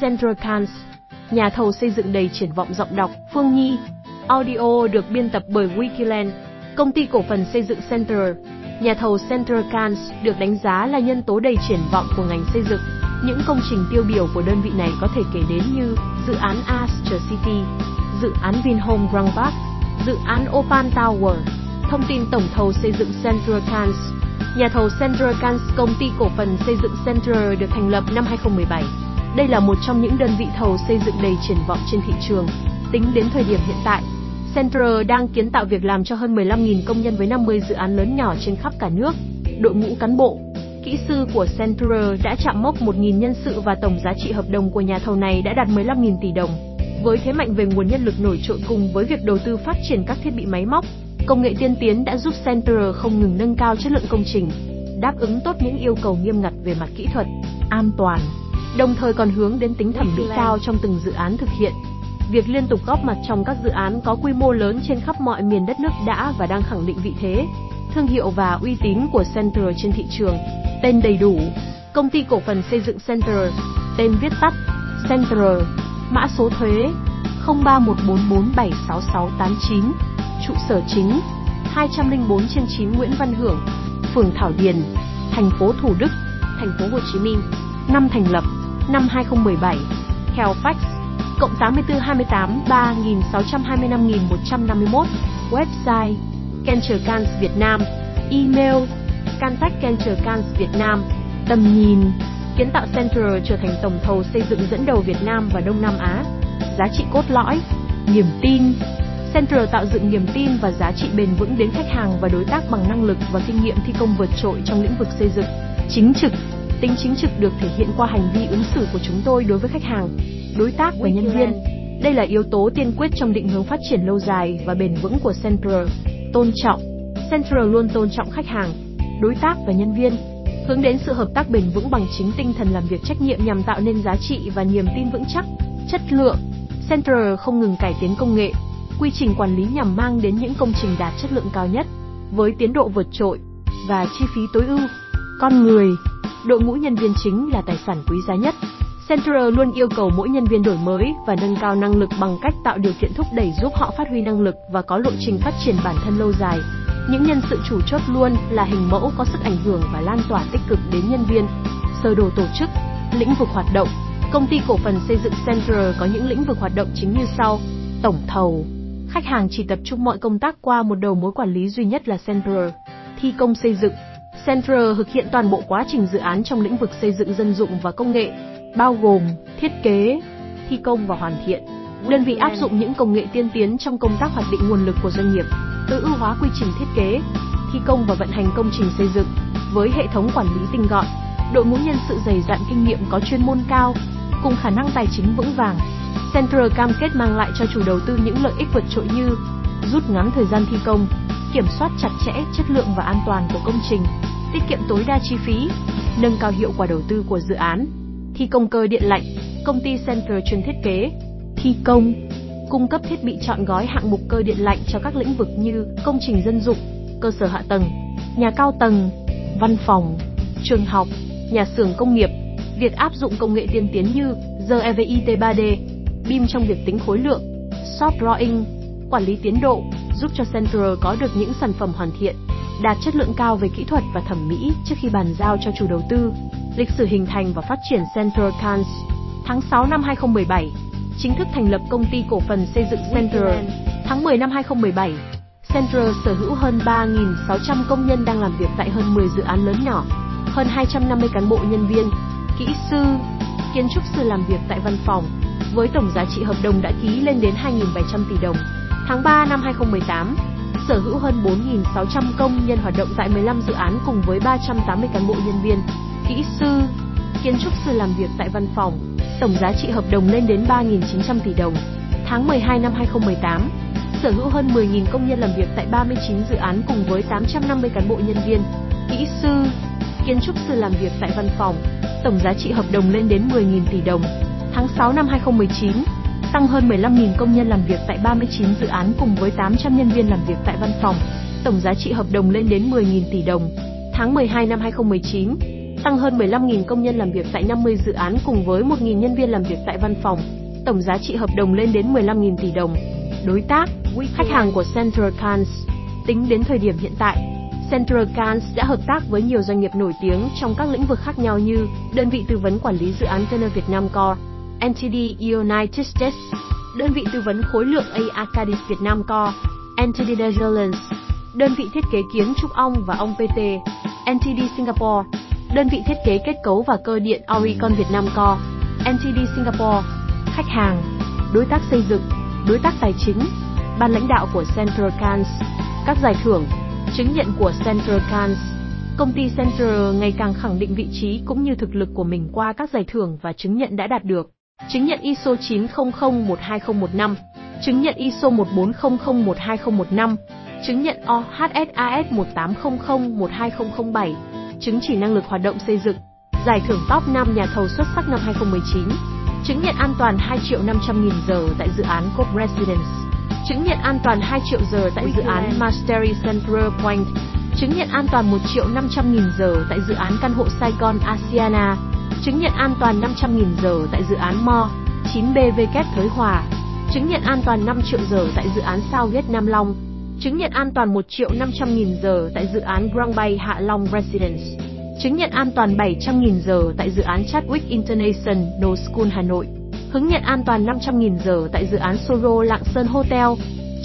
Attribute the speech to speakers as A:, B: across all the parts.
A: Central Cans, nhà thầu xây dựng đầy triển vọng giọng đọc, Phương Nhi. Audio được biên tập bởi Wikiland, công ty cổ phần xây dựng Center. Nhà thầu Central Cans được đánh giá là nhân tố đầy triển vọng của ngành xây dựng. Những công trình tiêu biểu của đơn vị này có thể kể đến như dự án Astor City, dự án Vinhome Grand Park, dự án Opal Tower. Thông tin tổng thầu xây dựng Central Cans Nhà thầu Central Cans công ty cổ phần xây dựng Central được thành lập năm 2017. Đây là một trong những đơn vị thầu xây dựng đầy triển vọng trên thị trường. Tính đến thời điểm hiện tại, Central đang kiến tạo việc làm cho hơn 15.000 công nhân với 50 dự án lớn nhỏ trên khắp cả nước. Đội ngũ cán bộ, kỹ sư của Central đã chạm mốc 1.000 nhân sự và tổng giá trị hợp đồng của nhà thầu này đã đạt 15.000 tỷ đồng. Với thế mạnh về nguồn nhân lực nổi trội cùng với việc đầu tư phát triển các thiết bị máy móc, công nghệ tiên tiến đã giúp Central không ngừng nâng cao chất lượng công trình, đáp ứng tốt những yêu cầu nghiêm ngặt về mặt kỹ thuật, an toàn, đồng thời còn hướng đến tính thẩm mỹ cao trong từng dự án thực hiện. Việc liên tục góp mặt trong các dự án có quy mô lớn trên khắp mọi miền đất nước đã và đang khẳng định vị thế, thương hiệu và uy tín của Central trên thị trường. Tên đầy đủ: Công ty cổ phần xây dựng Central, tên viết tắt Central, mã số thuế 0314476689, trụ sở chính 204 trên 9 Nguyễn Văn Hưởng, phường Thảo Điền, thành phố Thủ Đức, thành phố Hồ Chí Minh. Năm thành lập, năm 2017. Theo fax, cộng 8428 3625.151, website Cancer Cans Việt Nam, email contact Cancer Cans Việt Nam, tầm nhìn kiến tạo Central trở thành tổng thầu xây dựng dẫn đầu Việt Nam và Đông Nam Á. Giá trị cốt lõi, niềm tin. Central tạo dựng niềm tin và giá trị bền vững đến khách hàng và đối tác bằng năng lực và kinh nghiệm thi công vượt trội trong lĩnh vực xây dựng. Chính trực, tính chính trực được thể hiện qua hành vi ứng xử của chúng tôi đối với khách hàng, đối tác và nhân viên. Đây là yếu tố tiên quyết trong định hướng phát triển lâu dài và bền vững của Central. Tôn trọng. Central luôn tôn trọng khách hàng, đối tác và nhân viên, hướng đến sự hợp tác bền vững bằng chính tinh thần làm việc trách nhiệm nhằm tạo nên giá trị và niềm tin vững chắc, chất lượng. Central không ngừng cải tiến công nghệ, quy trình quản lý nhằm mang đến những công trình đạt chất lượng cao nhất, với tiến độ vượt trội và chi phí tối ưu. Con người, đội ngũ nhân viên chính là tài sản quý giá nhất. Central luôn yêu cầu mỗi nhân viên đổi mới và nâng cao năng lực bằng cách tạo điều kiện thúc đẩy giúp họ phát huy năng lực và có lộ trình phát triển bản thân lâu dài. Những nhân sự chủ chốt luôn là hình mẫu có sức ảnh hưởng và lan tỏa tích cực đến nhân viên. Sơ đồ tổ chức, lĩnh vực hoạt động. Công ty cổ phần xây dựng Central có những lĩnh vực hoạt động chính như sau: tổng thầu, khách hàng chỉ tập trung mọi công tác qua một đầu mối quản lý duy nhất là Central. Thi công xây dựng, Central thực hiện toàn bộ quá trình dự án trong lĩnh vực xây dựng dân dụng và công nghệ, bao gồm thiết kế, thi công và hoàn thiện. Đơn vị áp dụng những công nghệ tiên tiến trong công tác hoạch định nguồn lực của doanh nghiệp, tối ưu hóa quy trình thiết kế, thi công và vận hành công trình xây dựng với hệ thống quản lý tinh gọn, đội ngũ nhân sự dày dặn kinh nghiệm có chuyên môn cao, cùng khả năng tài chính vững vàng. Central cam kết mang lại cho chủ đầu tư những lợi ích vượt trội như rút ngắn thời gian thi công, kiểm soát chặt chẽ chất lượng và an toàn của công trình, tiết kiệm tối đa chi phí, nâng cao hiệu quả đầu tư của dự án. Thi công cơ điện lạnh, công ty Center chuyên thiết kế, thi công, cung cấp thiết bị chọn gói hạng mục cơ điện lạnh cho các lĩnh vực như công trình dân dụng, cơ sở hạ tầng, nhà cao tầng, văn phòng, trường học, nhà xưởng công nghiệp. Việc áp dụng công nghệ tiên tiến như GEVIT 3D, BIM trong việc tính khối lượng, soft drawing, quản lý tiến độ, giúp cho Central có được những sản phẩm hoàn thiện, đạt chất lượng cao về kỹ thuật và thẩm mỹ trước khi bàn giao cho chủ đầu tư. Lịch sử hình thành và phát triển Central Cans Tháng 6 năm 2017 chính thức thành lập công ty cổ phần xây dựng Central. Tháng 10 năm 2017, Central sở hữu hơn 3.600 công nhân đang làm việc tại hơn 10 dự án lớn nhỏ, hơn 250 cán bộ nhân viên, kỹ sư, kiến trúc sư làm việc tại văn phòng, với tổng giá trị hợp đồng đã ký lên đến 2.700 tỷ đồng. Tháng 3 năm 2018, sở hữu hơn 4.600 công nhân hoạt động tại 15 dự án cùng với 380 cán bộ nhân viên, kỹ sư, kiến trúc sư làm việc tại văn phòng, tổng giá trị hợp đồng lên đến 3.900 tỷ đồng. Tháng 12 năm 2018, sở hữu hơn 10.000 công nhân làm việc tại 39 dự án cùng với 850 cán bộ nhân viên, kỹ sư, kiến trúc sư làm việc tại văn phòng, tổng giá trị hợp đồng lên đến 10.000 tỷ đồng. Tháng 6 năm 2019, tăng hơn 15.000 công nhân làm việc tại 39 dự án cùng với 800 nhân viên làm việc tại văn phòng, tổng giá trị hợp đồng lên đến 10.000 tỷ đồng. Tháng 12 năm 2019, tăng hơn 15.000 công nhân làm việc tại 50 dự án cùng với 1.000 nhân viên làm việc tại văn phòng. Tổng giá trị hợp đồng lên đến 15.000 tỷ đồng. Đối tác, khách hàng của Central Cans. Tính đến thời điểm hiện tại, Central Cans đã hợp tác với nhiều doanh nghiệp nổi tiếng trong các lĩnh vực khác nhau như đơn vị tư vấn quản lý dự án Turner Việt Nam Core, NTD United States, đơn vị tư vấn khối lượng A Arcadis Việt Nam Co, NTD Netherlands, đơn vị thiết kế kiến trúc ong và ong PT, NTD Singapore, đơn vị thiết kế kết cấu và cơ điện Oricon Việt Nam Co, NTD Singapore, khách hàng, đối tác xây dựng, đối tác tài chính, ban lãnh đạo của Central Cans, các giải thưởng, chứng nhận của Central Cans. Công ty Central ngày càng khẳng định vị trí cũng như thực lực của mình qua các giải thưởng và chứng nhận đã đạt được. Chứng nhận ISO 900-12015, chứng nhận ISO 1400-12015, chứng nhận OHSAS 1800-12007, chứng chỉ năng lực hoạt động xây dựng, giải thưởng top 5 nhà thầu xuất sắc năm 2019, chứng nhận an toàn 2 triệu 500 nghìn giờ tại dự án Cop Residence, chứng nhận an toàn 2 triệu giờ tại dự án Mastery Central Point, chứng nhận an toàn 1 triệu 500 nghìn giờ tại dự án căn hộ Saigon Asiana, chứng nhận an toàn 500.000 giờ tại dự án Mo 9BVK Thới Hòa, chứng nhận an toàn 5 triệu giờ tại dự án Sao Viết Nam Long, chứng nhận an toàn 1 triệu 500.000 giờ tại dự án Grand Bay Hạ Long Residence, chứng nhận an toàn 700.000 giờ tại dự án Chadwick International School Hà Nội, hướng nhận an toàn 500.000 giờ tại dự án Soro Lạng Sơn Hotel,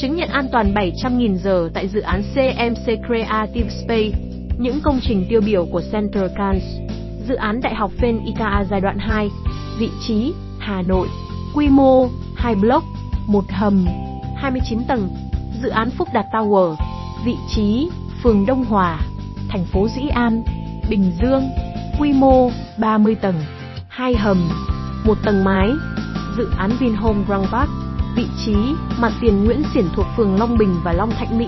A: chứng nhận an toàn 700.000 giờ tại dự án CMC Creative Space, những công trình tiêu biểu của Central Cans, dự án Đại học Fen IKA giai đoạn 2, vị trí, Hà Nội, quy mô, 2 block, 1 hầm, 29 tầng, dự án Phúc Đạt Tower, vị trí, phường Đông Hòa, thành phố Dĩ An, Bình Dương, quy mô 30 tầng, 2 hầm, 1 tầng mái, dự án Vinhome Grand Park, vị trí, mặt tiền Nguyễn Xiển thuộc phường Long Bình và Long Thạnh Mỹ,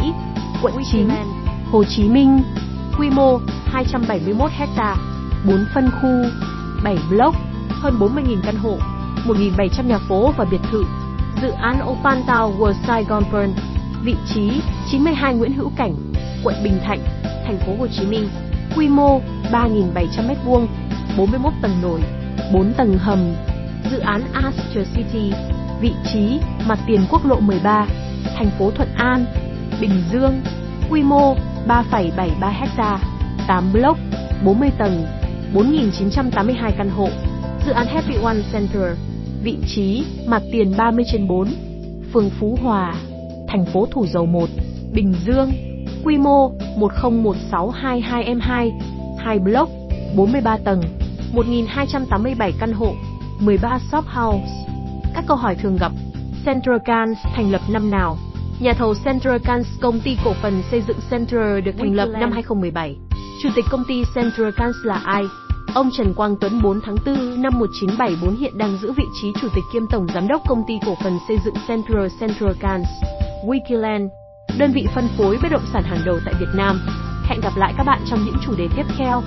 A: quận 9, Hồ Chí Minh, quy mô 271 ha, 4 phân khu, 7 block, hơn 40.000 căn hộ, 1.700 nhà phố và biệt thự. Dự án Opan Tower Saigon Pearl, vị trí 92 Nguyễn Hữu Cảnh, quận Bình Thạnh, thành phố Hồ Chí Minh, quy mô 3.700 m2, 41 tầng nổi, 4 tầng hầm. Dự án Astor City, vị trí mặt tiền quốc lộ 13, thành phố Thuận An, Bình Dương, quy mô 3,73 ha, 8 block, 40 tầng, 4.982 căn hộ. Dự án Happy One Center, vị trí mặt tiền 30 trên 4, phường Phú Hòa, thành phố Thủ Dầu Một, Bình Dương, quy mô 101622M2, 2 block, 43 tầng, 1287 căn hộ, 13 shop house. Các câu hỏi thường gặp. Central Cans thành lập năm nào? Nhà thầu Central Cans công ty cổ phần xây dựng Central được thành lập năm 2017. Chủ tịch công ty Centralcanes là ai? Ông Trần Quang Tuấn 4 tháng 4 năm 1974 hiện đang giữ vị trí chủ tịch kiêm tổng giám đốc công ty cổ phần xây dựng Central Central Cans. Wikiland, đơn vị phân phối bất động sản hàng đầu tại Việt Nam. Hẹn gặp lại các bạn trong những chủ đề tiếp theo.